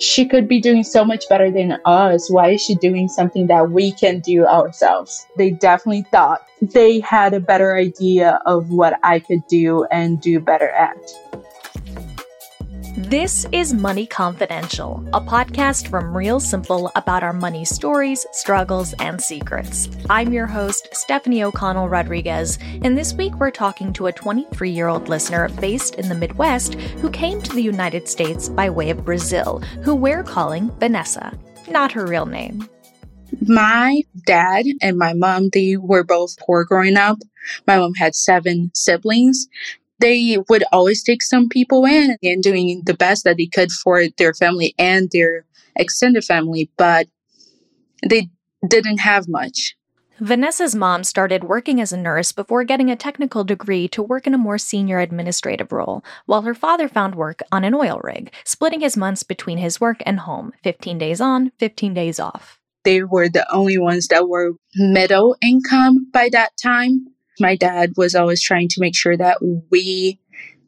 She could be doing so much better than us. Why is she doing something that we can do ourselves? They definitely thought they had a better idea of what I could do and do better at. This is Money Confidential, a podcast from Real Simple about our money stories, struggles, and secrets. I'm your host, Stephanie O'Connell Rodriguez, and this week we're talking to a 23 year old listener based in the Midwest who came to the United States by way of Brazil, who we're calling Vanessa, not her real name. My dad and my mom, they were both poor growing up. My mom had seven siblings they would always take some people in and doing the best that they could for their family and their extended family, but they didn't have much. Vanessa's mom started working as a nurse before getting a technical degree to work in a more senior administrative role, while her father found work on an oil rig, splitting his months between his work and home 15 days on, 15 days off. They were the only ones that were middle income by that time. My dad was always trying to make sure that we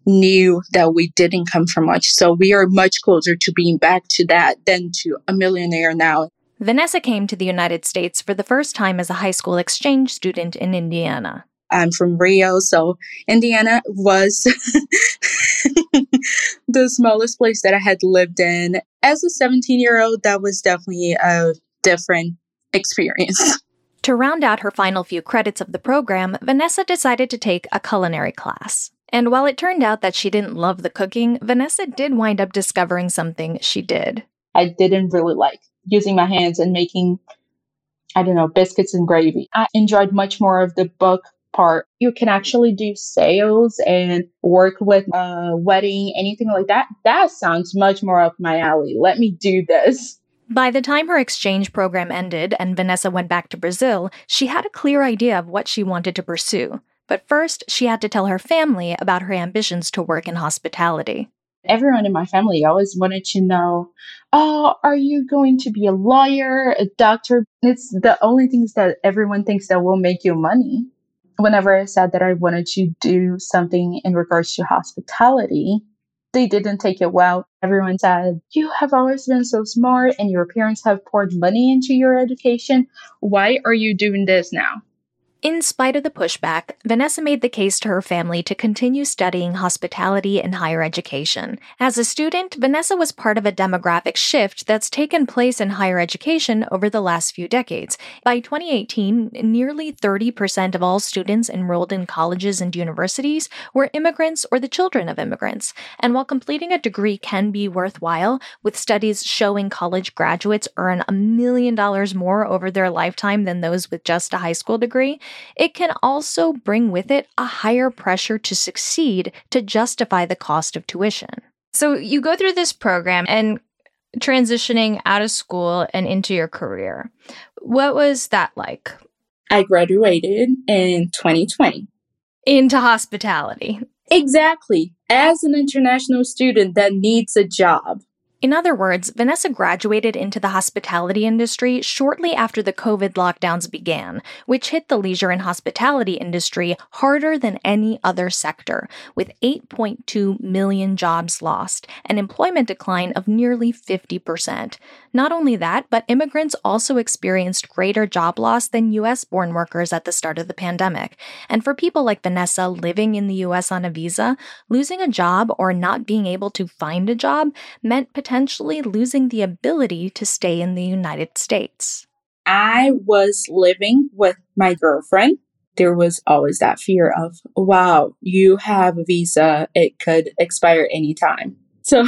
knew that we didn't come from much. So we are much closer to being back to that than to a millionaire now. Vanessa came to the United States for the first time as a high school exchange student in Indiana. I'm from Rio, so Indiana was the smallest place that I had lived in. As a 17 year old, that was definitely a different experience. To round out her final few credits of the program, Vanessa decided to take a culinary class. And while it turned out that she didn't love the cooking, Vanessa did wind up discovering something she did. I didn't really like using my hands and making, I don't know, biscuits and gravy. I enjoyed much more of the book part. You can actually do sales and work with a wedding, anything like that. That sounds much more up my alley. Let me do this. By the time her exchange program ended and Vanessa went back to Brazil, she had a clear idea of what she wanted to pursue. But first, she had to tell her family about her ambitions to work in hospitality. Everyone in my family always wanted to know, oh, are you going to be a lawyer, a doctor? It's the only things that everyone thinks that will make you money. Whenever I said that I wanted to do something in regards to hospitality, they didn't take it well. Everyone said, You have always been so smart and your parents have poured money into your education. Why are you doing this now? In spite of the pushback, Vanessa made the case to her family to continue studying hospitality and higher education. As a student, Vanessa was part of a demographic shift that's taken place in higher education over the last few decades. By 2018, nearly 30% of all students enrolled in colleges and universities were immigrants or the children of immigrants. And while completing a degree can be worthwhile, with studies showing college graduates earn a million dollars more over their lifetime than those with just a high school degree, it can also bring with it a higher pressure to succeed to justify the cost of tuition. So you go through this program and transitioning out of school and into your career. What was that like? I graduated in 2020 into hospitality. Exactly. As an international student that needs a job, in other words, Vanessa graduated into the hospitality industry shortly after the COVID lockdowns began, which hit the leisure and hospitality industry harder than any other sector, with 8.2 million jobs lost, an employment decline of nearly 50%. Not only that, but immigrants also experienced greater job loss than US born workers at the start of the pandemic. And for people like Vanessa living in the US on a visa, losing a job or not being able to find a job meant potentially losing the ability to stay in the United States. I was living with my girlfriend. There was always that fear of, wow, you have a visa, it could expire anytime. So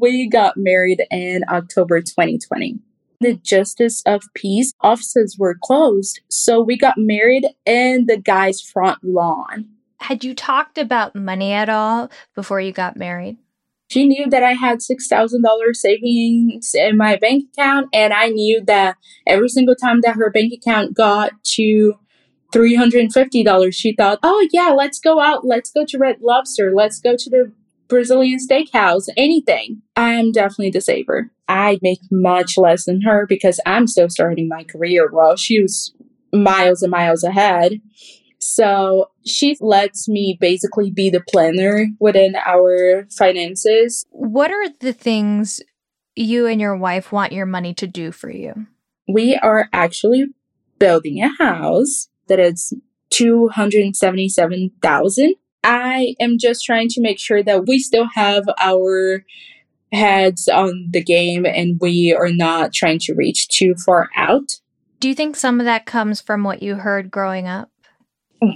we got married in October 2020. The Justice of Peace offices were closed, so we got married in the guy's front lawn. Had you talked about money at all before you got married? She knew that I had $6,000 savings in my bank account, and I knew that every single time that her bank account got to $350, she thought, oh, yeah, let's go out. Let's go to Red Lobster. Let's go to the Brazilian steakhouse, anything. I'm definitely the saver. I make much less than her because I'm still starting my career while she was miles and miles ahead. So she lets me basically be the planner within our finances. What are the things you and your wife want your money to do for you? We are actually building a house that is 277,000. I am just trying to make sure that we still have our heads on the game and we are not trying to reach too far out. Do you think some of that comes from what you heard growing up?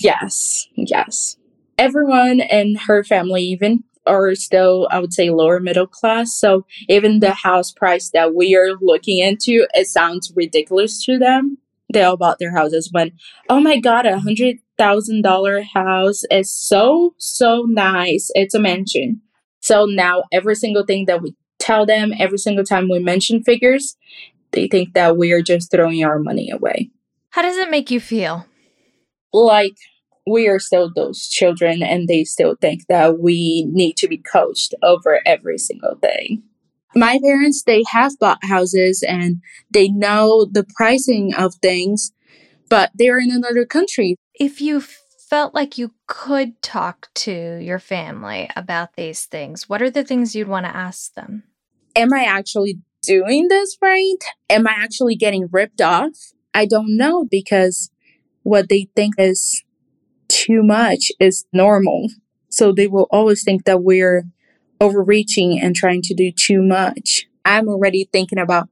Yes, yes. Everyone in her family, even, are still, I would say, lower middle class. So even the house price that we are looking into, it sounds ridiculous to them they all bought their houses when, oh my God, a hundred thousand dollar house is so, so nice. It's a mansion. So now every single thing that we tell them, every single time we mention figures, they think that we are just throwing our money away. How does it make you feel? Like we are still those children and they still think that we need to be coached over every single thing my parents they have bought houses and they know the pricing of things but they're in another country. If you felt like you could talk to your family about these things what are the things you'd want to ask them? Am i actually doing this right? Am i actually getting ripped off? I don't know because what they think is too much is normal so they will always think that we're overreaching and trying to do too much. I'm already thinking about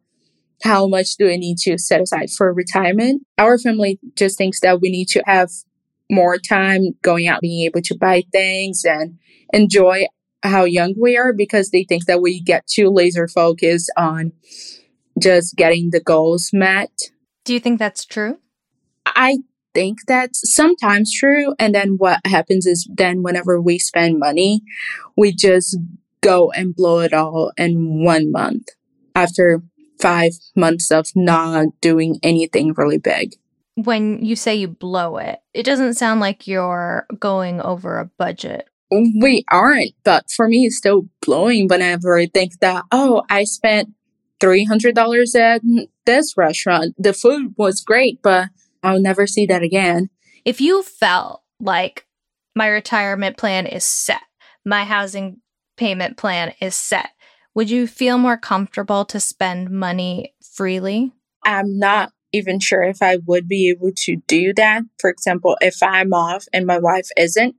how much do I need to set aside for retirement. Our family just thinks that we need to have more time going out, being able to buy things and enjoy how young we are because they think that we get too laser focused on just getting the goals met. Do you think that's true? I think that's sometimes true. And then what happens is then whenever we spend money, we just go and blow it all in one month after five months of not doing anything really big. When you say you blow it, it doesn't sound like you're going over a budget. We aren't, but for me, it's still blowing whenever I think that, oh, I spent $300 at this restaurant. The food was great, but I'll never see that again. If you felt like my retirement plan is set, my housing payment plan is set, would you feel more comfortable to spend money freely? I'm not even sure if I would be able to do that. For example, if I'm off and my wife isn't,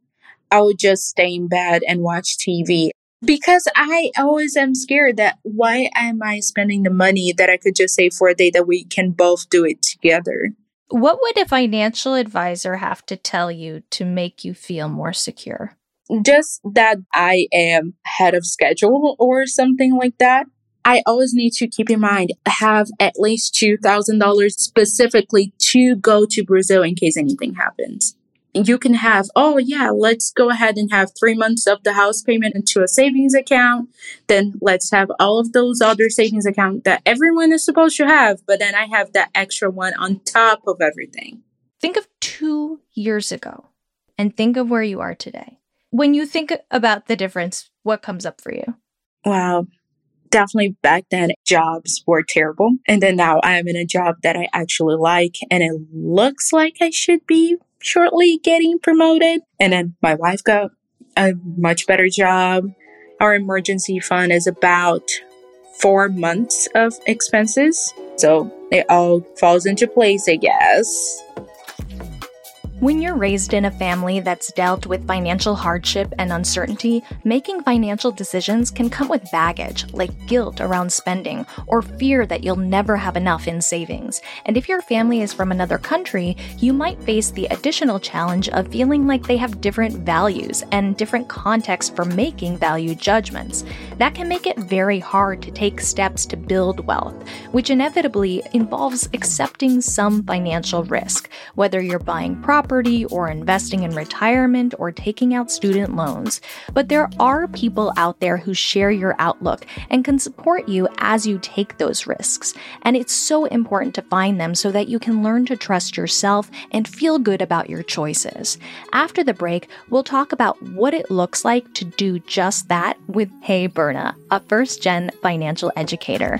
I would just stay in bed and watch TV because I always am scared that why am I spending the money that I could just save for a day that we can both do it together? What would a financial advisor have to tell you to make you feel more secure? just that I am head of schedule or something like that. I always need to keep in mind have at least $2,000 specifically to go to Brazil in case anything happens. You can have, oh yeah, let's go ahead and have three months of the house payment into a savings account. Then let's have all of those other savings account that everyone is supposed to have. But then I have that extra one on top of everything. Think of two years ago and think of where you are today when you think about the difference, what comes up for you? Wow. Definitely back then, jobs were terrible. And then now I am in a job that I actually like, and it looks like I should be shortly getting promoted. And then my wife got a much better job. Our emergency fund is about four months of expenses. So it all falls into place, I guess. When you're raised in a family that's dealt with financial hardship and uncertainty, making financial decisions can come with baggage like guilt around spending or fear that you'll never have enough in savings. And if your family is from another country, you might face the additional challenge of feeling like they have different values and different contexts for making value judgments. That can make it very hard to take steps to build wealth, which inevitably involves accepting some financial risk, whether you're buying property property or investing in retirement or taking out student loans. But there are people out there who share your outlook and can support you as you take those risks. And it's so important to find them so that you can learn to trust yourself and feel good about your choices. After the break, we'll talk about what it looks like to do just that with Hey Berna, a first gen financial educator.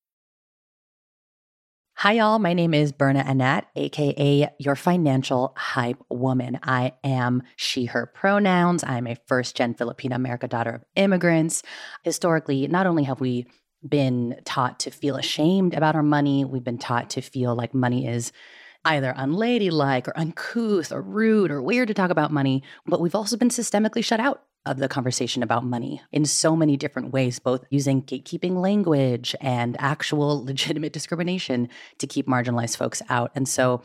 Hi, y'all. My name is Berna Anat, AKA your financial hype woman. I am she, her pronouns. I'm a first gen Filipino American daughter of immigrants. Historically, not only have we been taught to feel ashamed about our money, we've been taught to feel like money is either unladylike or uncouth or rude or weird to talk about money, but we've also been systemically shut out of the conversation about money in so many different ways, both using gatekeeping language and actual legitimate discrimination to keep marginalized folks out. And so,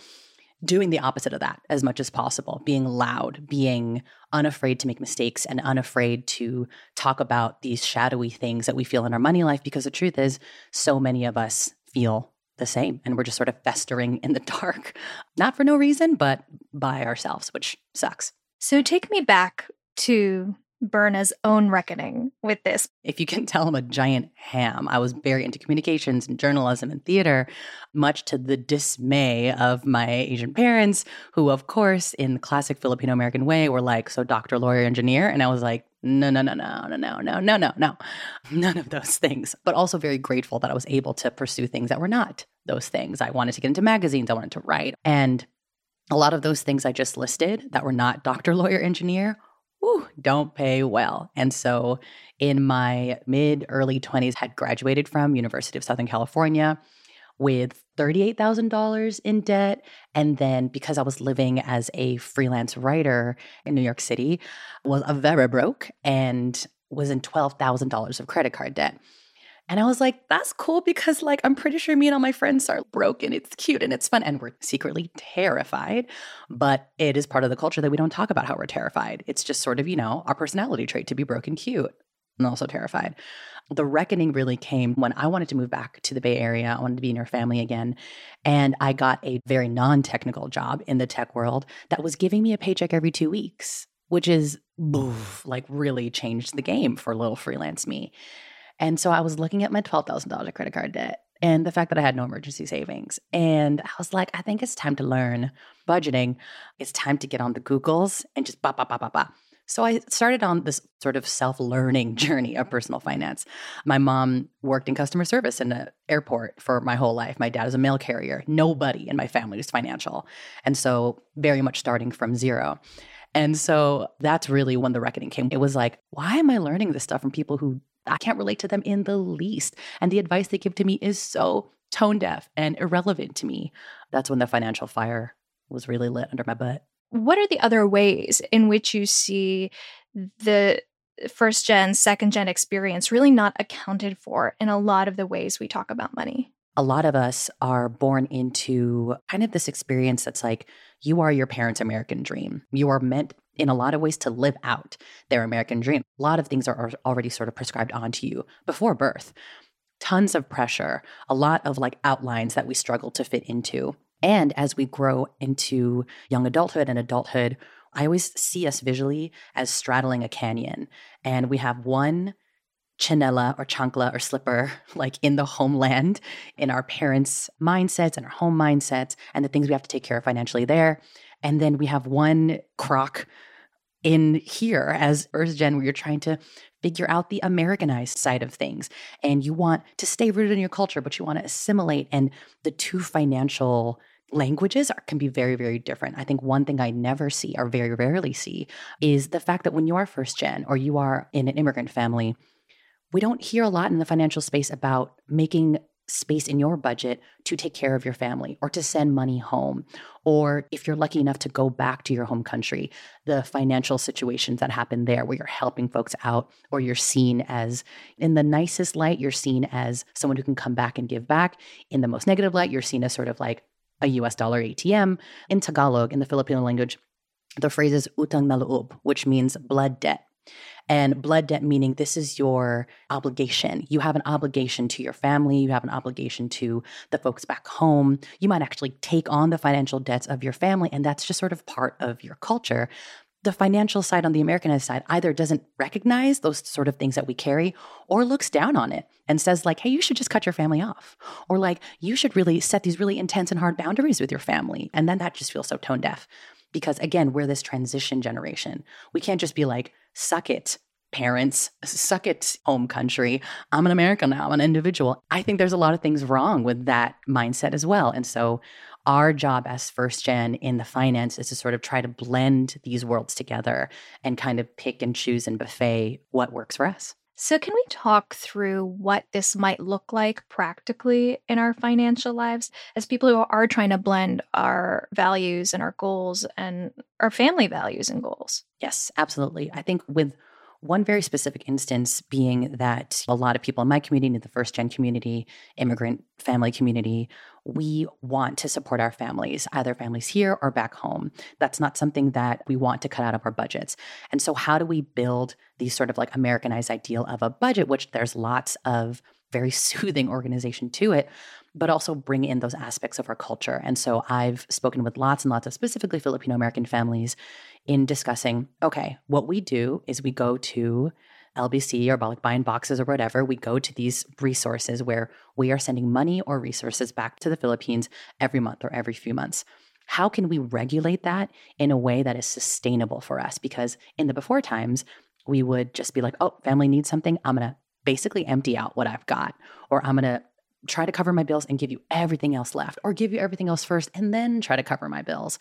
doing the opposite of that as much as possible, being loud, being unafraid to make mistakes, and unafraid to talk about these shadowy things that we feel in our money life. Because the truth is, so many of us feel the same and we're just sort of festering in the dark, not for no reason, but by ourselves, which sucks. So, take me back to Berna's own reckoning with this. If you can tell, I'm a giant ham. I was very into communications and journalism and theater, much to the dismay of my Asian parents, who, of course, in the classic Filipino American way, were like, So, doctor, lawyer, engineer. And I was like, no, no, no, no, no, no, no, no, no, no, none of those things. But also very grateful that I was able to pursue things that were not those things. I wanted to get into magazines, I wanted to write. And a lot of those things I just listed that were not doctor, lawyer, engineer whew, don't pay well. And so in my mid early 20s had graduated from University of Southern California with $38,000 in debt and then because I was living as a freelance writer in New York City was a very broke and was in $12,000 of credit card debt. And I was like, that's cool because, like, I'm pretty sure me and all my friends are broken. It's cute and it's fun. And we're secretly terrified. But it is part of the culture that we don't talk about how we're terrified. It's just sort of, you know, our personality trait to be broken cute and also terrified. The reckoning really came when I wanted to move back to the Bay Area. I wanted to be in near family again. And I got a very non technical job in the tech world that was giving me a paycheck every two weeks, which is like really changed the game for little freelance me. And so I was looking at my $12,000 credit card debt and the fact that I had no emergency savings. And I was like, I think it's time to learn budgeting. It's time to get on the Googles and just ba, ba, ba, ba, ba. So I started on this sort of self learning journey of personal finance. My mom worked in customer service in an airport for my whole life. My dad was a mail carrier. Nobody in my family was financial. And so, very much starting from zero. And so that's really when the reckoning came. It was like, why am I learning this stuff from people who I can't relate to them in the least. And the advice they give to me is so tone deaf and irrelevant to me. That's when the financial fire was really lit under my butt. What are the other ways in which you see the first gen, second gen experience really not accounted for in a lot of the ways we talk about money? A lot of us are born into kind of this experience that's like, you are your parents' American dream. You are meant in a lot of ways to live out their American dream. A lot of things are already sort of prescribed onto you before birth. Tons of pressure, a lot of like outlines that we struggle to fit into. And as we grow into young adulthood and adulthood, I always see us visually as straddling a canyon. And we have one chanela or chancla or slipper like in the homeland in our parents' mindsets and our home mindsets and the things we have to take care of financially there. And then we have one croc in here as first gen where you're trying to figure out the Americanized side of things. And you want to stay rooted in your culture, but you want to assimilate. And the two financial languages are, can be very, very different. I think one thing I never see or very rarely see is the fact that when you are first gen or you are in an immigrant family, we don't hear a lot in the financial space about making space in your budget to take care of your family or to send money home. Or if you're lucky enough to go back to your home country, the financial situations that happen there where you're helping folks out or you're seen as, in the nicest light, you're seen as someone who can come back and give back. In the most negative light, you're seen as sort of like a US dollar ATM. In Tagalog, in the Filipino language, the phrase is utang na loob, which means blood debt. And blood debt meaning this is your obligation. You have an obligation to your family, you have an obligation to the folks back home. You might actually take on the financial debts of your family, and that's just sort of part of your culture. The financial side on the Americanized side either doesn't recognize those sort of things that we carry or looks down on it and says, like, hey, you should just cut your family off. Or like, you should really set these really intense and hard boundaries with your family. And then that just feels so tone deaf. Because again, we're this transition generation. We can't just be like, suck it, parents, suck it, home country. I'm an American now, I'm an individual. I think there's a lot of things wrong with that mindset as well. And so, our job as first gen in the finance is to sort of try to blend these worlds together and kind of pick and choose and buffet what works for us. So, can we talk through what this might look like practically in our financial lives as people who are trying to blend our values and our goals and our family values and goals? Yes, absolutely. I think with one very specific instance being that a lot of people in my community, in the first gen community, immigrant family community, we want to support our families, either families here or back home. That's not something that we want to cut out of our budgets. And so, how do we build these sort of like Americanized ideal of a budget, which there's lots of very soothing organization to it, but also bring in those aspects of our culture. And so I've spoken with lots and lots of specifically Filipino American families in discussing okay, what we do is we go to LBC or Balikbayan boxes or whatever, we go to these resources where we are sending money or resources back to the Philippines every month or every few months. How can we regulate that in a way that is sustainable for us? Because in the before times, we would just be like, oh, family needs something. I'm going to basically empty out what I've got, or I'm going to try to cover my bills and give you everything else left, or give you everything else first and then try to cover my bills.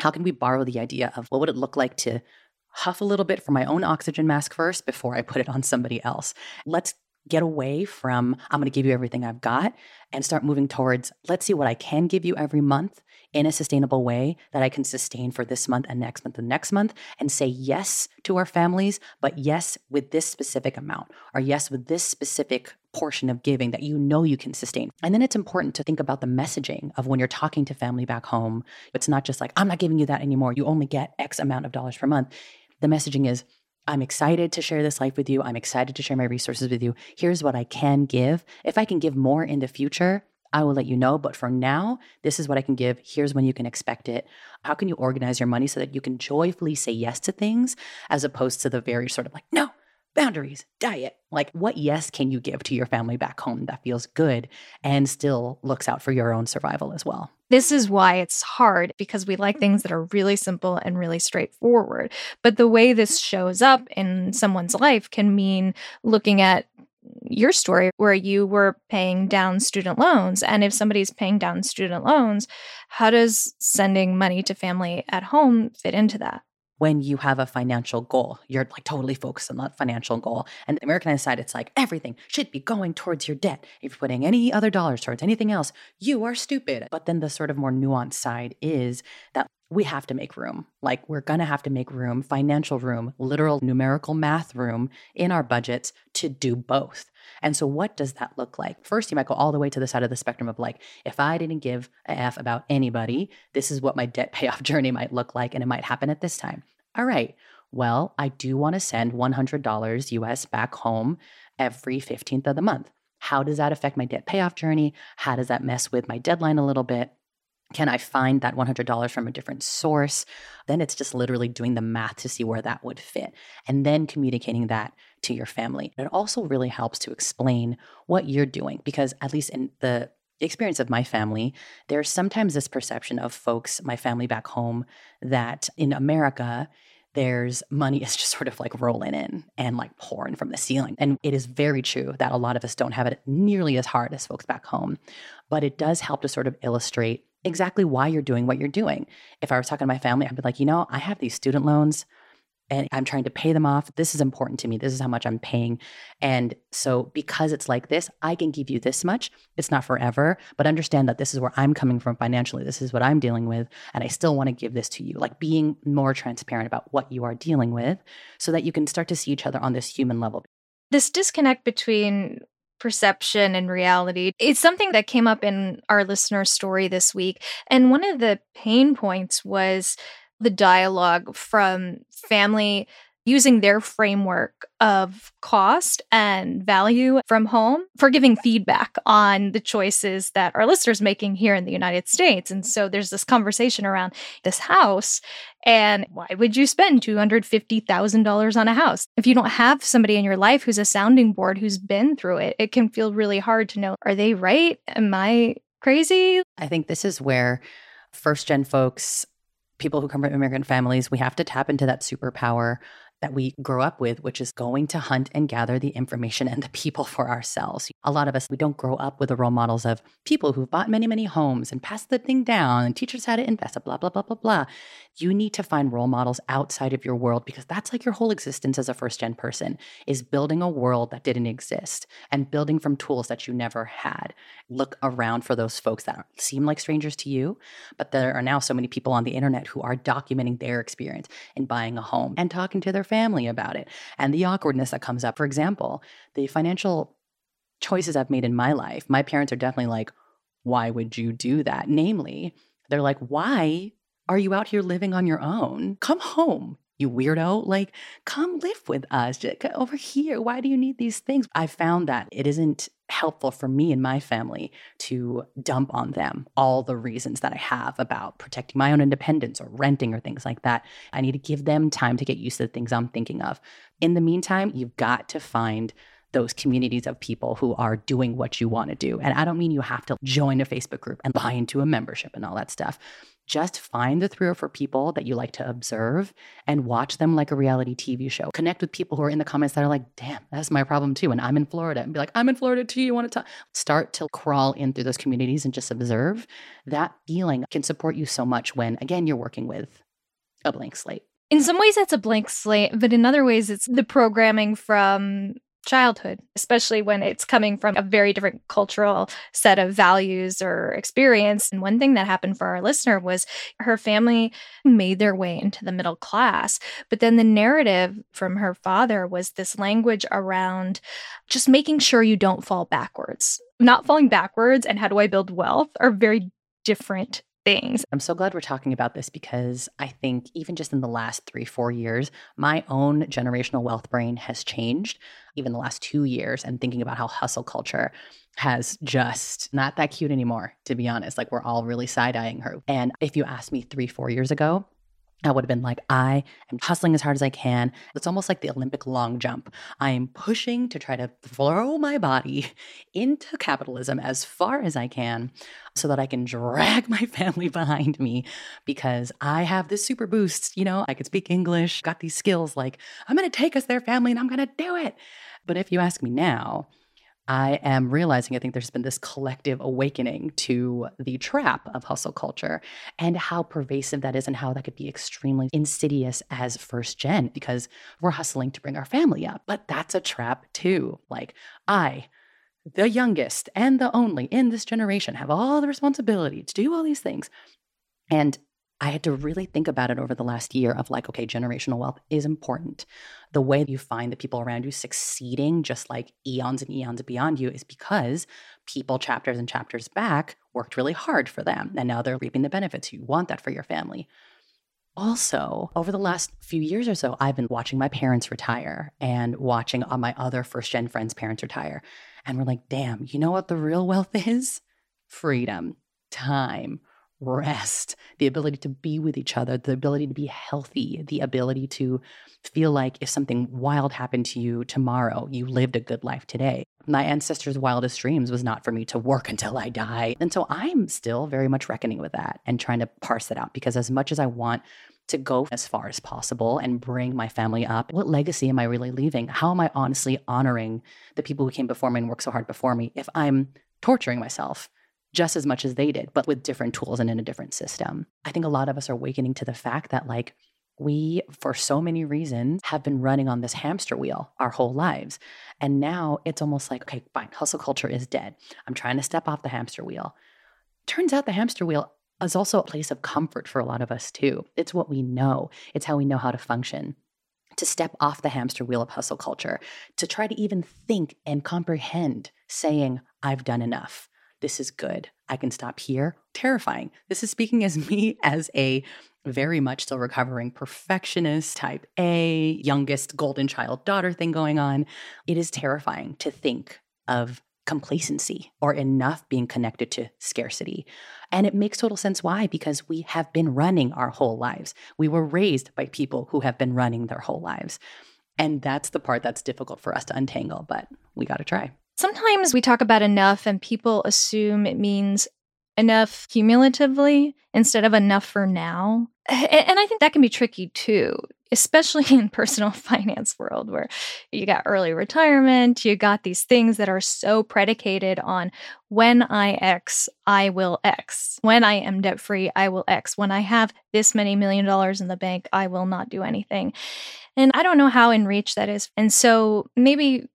How can we borrow the idea of what would it look like to huff a little bit for my own oxygen mask first before I put it on somebody else? Let's get away from I'm going to give you everything I've got and start moving towards let's see what I can give you every month in a sustainable way that I can sustain for this month and next month and next month and say yes to our families, but yes with this specific amount or yes with this specific portion of giving that you know you can sustain. And then it's important to think about the messaging of when you're talking to family back home. It's not just like, I'm not giving you that anymore. You only get X amount of dollars per month. The messaging is, I'm excited to share this life with you. I'm excited to share my resources with you. Here's what I can give. If I can give more in the future, I will let you know. But for now, this is what I can give. Here's when you can expect it. How can you organize your money so that you can joyfully say yes to things as opposed to the very sort of like, no, boundaries, diet. Like, what yes can you give to your family back home that feels good and still looks out for your own survival as well? This is why it's hard because we like things that are really simple and really straightforward. But the way this shows up in someone's life can mean looking at your story where you were paying down student loans. And if somebody's paying down student loans, how does sending money to family at home fit into that? When you have a financial goal, you're like totally focused on that financial goal. And the Americanized side, it's like everything should be going towards your debt. If you're putting any other dollars towards anything else, you are stupid. But then the sort of more nuanced side is that we have to make room. Like, we're going to have to make room, financial room, literal numerical math room in our budgets to do both. And so, what does that look like? First, you might go all the way to the side of the spectrum of like, if I didn't give a F about anybody, this is what my debt payoff journey might look like, and it might happen at this time. All right. Well, I do want to send $100 US back home every 15th of the month. How does that affect my debt payoff journey? How does that mess with my deadline a little bit? Can I find that $100 from a different source? Then it's just literally doing the math to see where that would fit and then communicating that to your family. It also really helps to explain what you're doing because, at least in the experience of my family, there's sometimes this perception of folks, my family back home, that in America, there's money is just sort of like rolling in and like pouring from the ceiling. And it is very true that a lot of us don't have it nearly as hard as folks back home. But it does help to sort of illustrate exactly why you're doing what you're doing. If I was talking to my family, I'd be like, you know, I have these student loans. And I'm trying to pay them off. This is important to me. This is how much I'm paying. And so, because it's like this, I can give you this much. It's not forever, but understand that this is where I'm coming from financially. This is what I'm dealing with. And I still want to give this to you. Like being more transparent about what you are dealing with so that you can start to see each other on this human level. This disconnect between perception and reality. It's something that came up in our listener story this week. And one of the pain points was the dialogue from family using their framework of cost and value from home for giving feedback on the choices that our listeners making here in the United States. And so there's this conversation around this house and why would you spend $250,000 on a house? If you don't have somebody in your life who's a sounding board who's been through it, it can feel really hard to know are they right? Am I crazy? I think this is where first gen folks people who come from immigrant families, we have to tap into that superpower that we grow up with, which is going to hunt and gather the information and the people for ourselves. A lot of us, we don't grow up with the role models of people who've bought many, many homes and passed the thing down and teachers how to invest, blah, blah, blah, blah, blah. You need to find role models outside of your world because that's like your whole existence as a first gen person is building a world that didn't exist and building from tools that you never had. Look around for those folks that seem like strangers to you, but there are now so many people on the internet who are documenting their experience in buying a home and talking to their family about it and the awkwardness that comes up. For example, the financial choices I've made in my life, my parents are definitely like, why would you do that? Namely, they're like, why are you out here living on your own? Come home, you weirdo. Like, come live with us over here. Why do you need these things? I found that it isn't helpful for me and my family to dump on them all the reasons that I have about protecting my own independence or renting or things like that. I need to give them time to get used to the things I'm thinking of. In the meantime, you've got to find those communities of people who are doing what you want to do. And I don't mean you have to join a Facebook group and buy into a membership and all that stuff just find the three or four people that you like to observe and watch them like a reality TV show. Connect with people who are in the comments that are like, damn, that's my problem too. And I'm in Florida. And be like, I'm in Florida too. You want to talk? Start to crawl in through those communities and just observe. That feeling can support you so much when, again, you're working with a blank slate. In some ways, that's a blank slate, but in other ways, it's the programming from childhood, especially when it's coming from a very different cultural set of values or experience. And one thing that happened for our listener was her family made their way into the middle class. But then the narrative from her father was this language around just making sure you don't fall backwards. Not falling backwards and how do I build wealth are very different things. I'm so glad we're talking about this because I think even just in the last three, four years, my own generational wealth brain has changed, even the last two years, and thinking about how hustle culture has just not that cute anymore, to be honest. Like we're all really side eyeing her. And if you asked me three, four years ago, I would have been like, I am hustling as hard as I can. It's almost like the Olympic long jump. I am pushing to try to throw my body into capitalism as far as I can so that I can drag my family behind me because I have this super boost. You know, I could speak English, got these skills like, I'm going to take us there, family, and I'm going to do it. But if you ask me now, I am realizing I think there's been this collective awakening to the trap of hustle culture and how pervasive that is and how that could be extremely insidious as first gen because we're hustling to bring our family up. But that's a trap too. Like, I, the youngest and the only in this generation, have all the responsibility to do all these things. And I had to really think about it over the last year of like, okay, generational wealth is important. The way you find the people around you succeeding, just like eons and eons beyond you, is because people chapters and chapters back worked really hard for them. And now they're reaping the benefits. You want that for your family. Also, over the last few years or so, I've been watching my parents retire and watching all my other first gen friends' parents retire. And we're like, damn, you know what the real wealth is? Freedom, time, rest, the ability to be with each other, the ability to be healthy, the ability to feel like if something wild happened to you tomorrow, you lived a good life today. My ancestors' wildest dreams was not for me to work until I die. And so I'm still very much reckoning with that and trying to parse it out because as much as I want to go as far as possible and bring my family up. What legacy am I really leaving? How am I honestly honoring the people who came before me and worked so hard before me if I'm torturing myself just as much as they did, but with different tools and in a different system. I think a lot of us are awakening to the fact that, like, we, for so many reasons, have been running on this hamster wheel our whole lives. And now it's almost like, okay, fine, hustle culture is dead. I'm trying to step off the hamster wheel. Turns out the hamster wheel is also a place of comfort for a lot of us too. It's what we know, it's how we know how to function. To step off the hamster wheel of hustle culture, to try to even think and comprehend saying, I've done enough. This is good. I can stop here. Terrifying. This is speaking as me as a very much still recovering perfectionist, type A, youngest golden child daughter thing going on. It is terrifying to think of complacency or enough being connected to scarcity. And it makes total sense why, because we have been running our whole lives. We were raised by people who have been running their whole lives. And that's the part that's difficult for us to untangle, but we got to try. Sometimes we talk about enough and people assume it means enough cumulatively instead of enough for now. And I think that can be tricky too, especially in personal finance world where you got early retirement, you got these things that are so predicated on when I X, I will X. When I am debt free, I will X. When I have this many million dollars in the bank, I will not do anything. And I don't know how in reach that is. And so maybe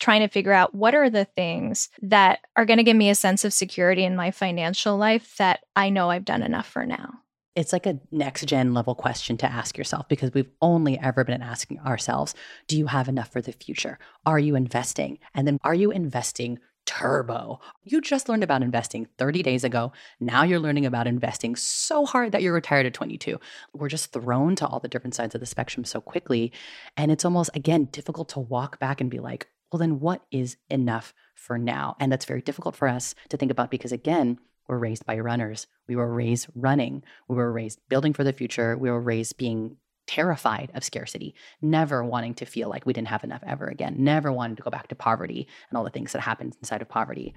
trying to figure out what are the things that are going to give me a sense of security in my financial life that I know I've done enough for now. It's like a next gen level question to ask yourself because we've only ever been asking ourselves, do you have enough for the future? Are you investing? And then are you investing turbo? You just learned about investing 30 days ago. Now you're learning about investing so hard that you're retired at 22. We're just thrown to all the different sides of the spectrum so quickly. And it's almost, again, difficult to walk back and be like, well, then what is enough for now? And that's very difficult for us to think about because, again, we're raised by runners. We were raised running. We were raised building for the future. We were raised being terrified of scarcity, never wanting to feel like we didn't have enough ever again, never wanting to go back to poverty and all the things that happened inside of poverty.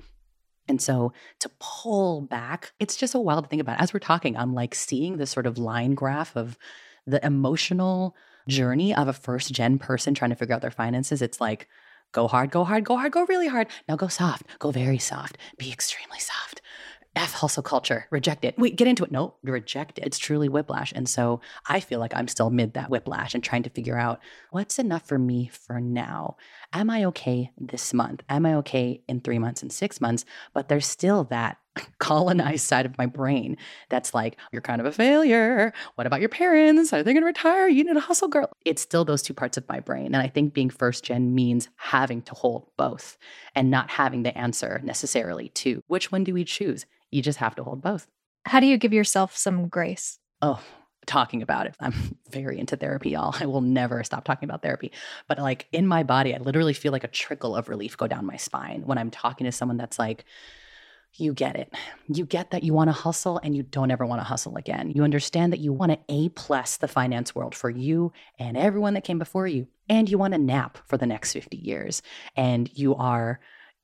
And so to pull back, it's just so wild to think about. As we're talking, I'm like seeing this sort of line graph of the emotional journey of a first gen person trying to figure out their finances. It's like, Go hard, go hard, go hard, go really hard. Now go soft, go very soft, be extremely soft. F hustle culture, reject it. Wait, get into it. No, reject it. It's truly whiplash. And so I feel like I'm still mid that whiplash and trying to figure out what's enough for me for now. Am I okay this month? Am I okay in three months and six months? But there's still that colonized side of my brain that's like, you're kind of a failure. What about your parents? Are they going to retire? You need a hustle girl. It's still those two parts of my brain. And I think being first gen means having to hold both and not having the answer necessarily to which one do we choose? You just have to hold both. How do you give yourself some grace? Oh, talking about it. I'm very into therapy, y'all. I will never stop talking about therapy. But like in my body, I literally feel like a trickle of relief go down my spine when I'm talking to someone that's like, you get it. You get that you want to hustle and you don't ever want to hustle again. You understand that you want to A plus the finance world for you and everyone that came before you. And you want to nap for the next 50 years. And you are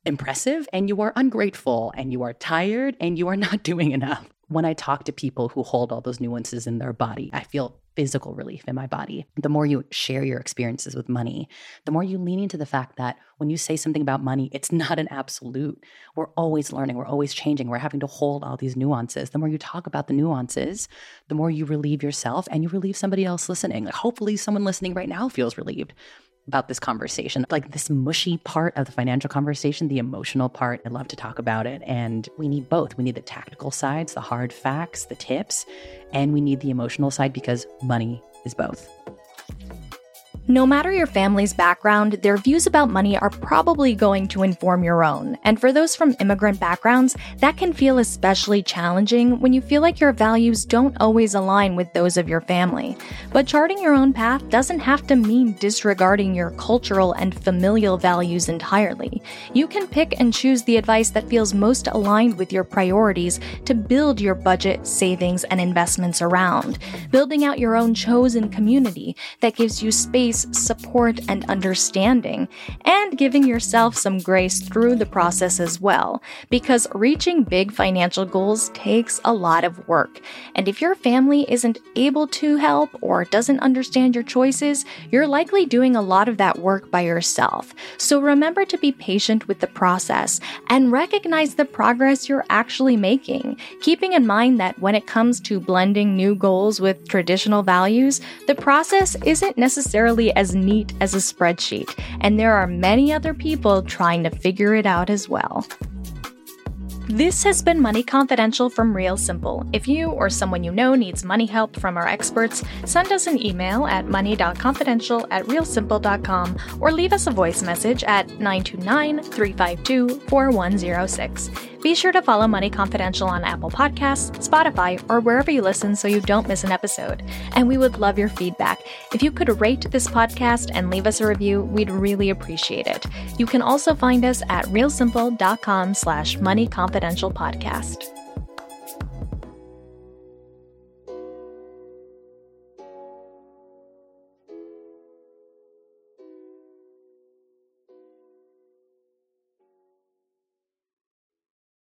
impressive and you are ungrateful and you are tired and you are not doing enough. When I talk to people who hold all those nuances in their body, I feel physical relief in my body. The more you share your experiences with money, the more you lean into the fact that when you say something about money, it's not an absolute. We're always learning, we're always changing, we're having to hold all these nuances. The more you talk about the nuances, the more you relieve yourself and you relieve somebody else listening. hopefully, someone listening right now feels relieved about this conversation. Like this mushy part of the financial conversation, the emotional part, I love to talk about it. And we need both. We need the tactical sides, the hard facts, the tips, and we need the emotional side because money is both. No matter your family's background, their views about money are probably going to inform your own. And for those from immigrant backgrounds, that can feel especially challenging when you feel like your values don't always align with those of your family. But charting your own path doesn't have to mean disregarding your cultural and familial values entirely. You can pick and choose the advice that feels most aligned with your priorities to build your budget, savings, and investments around. Building out your own chosen community that gives you space support, and understanding, and giving yourself some grace through the process as well, because reaching big financial goals takes a lot of work. And if your family isn't able to help or doesn't understand your choices, you're likely doing a lot of that work by yourself. So remember to be patient with the process and recognize the progress you're actually making, keeping in mind that when it comes to blending new goals with traditional values, the process isn't necessarily as neat as a spreadsheet, and there are many other people trying to figure it out as well. This has been Money Confidential from Real Simple. If you or someone you know needs money help from our experts, send us an email at money.confidential at realsimple.com or leave us a voice message at 929 352 4106. Be sure to follow Money Confidential on Apple Podcasts, Spotify, or wherever you listen so you don't miss an episode. And we would love your feedback. If you could rate this podcast and leave us a review, we'd really appreciate it. You can also find us at realsimple.com slash money confidential podcast.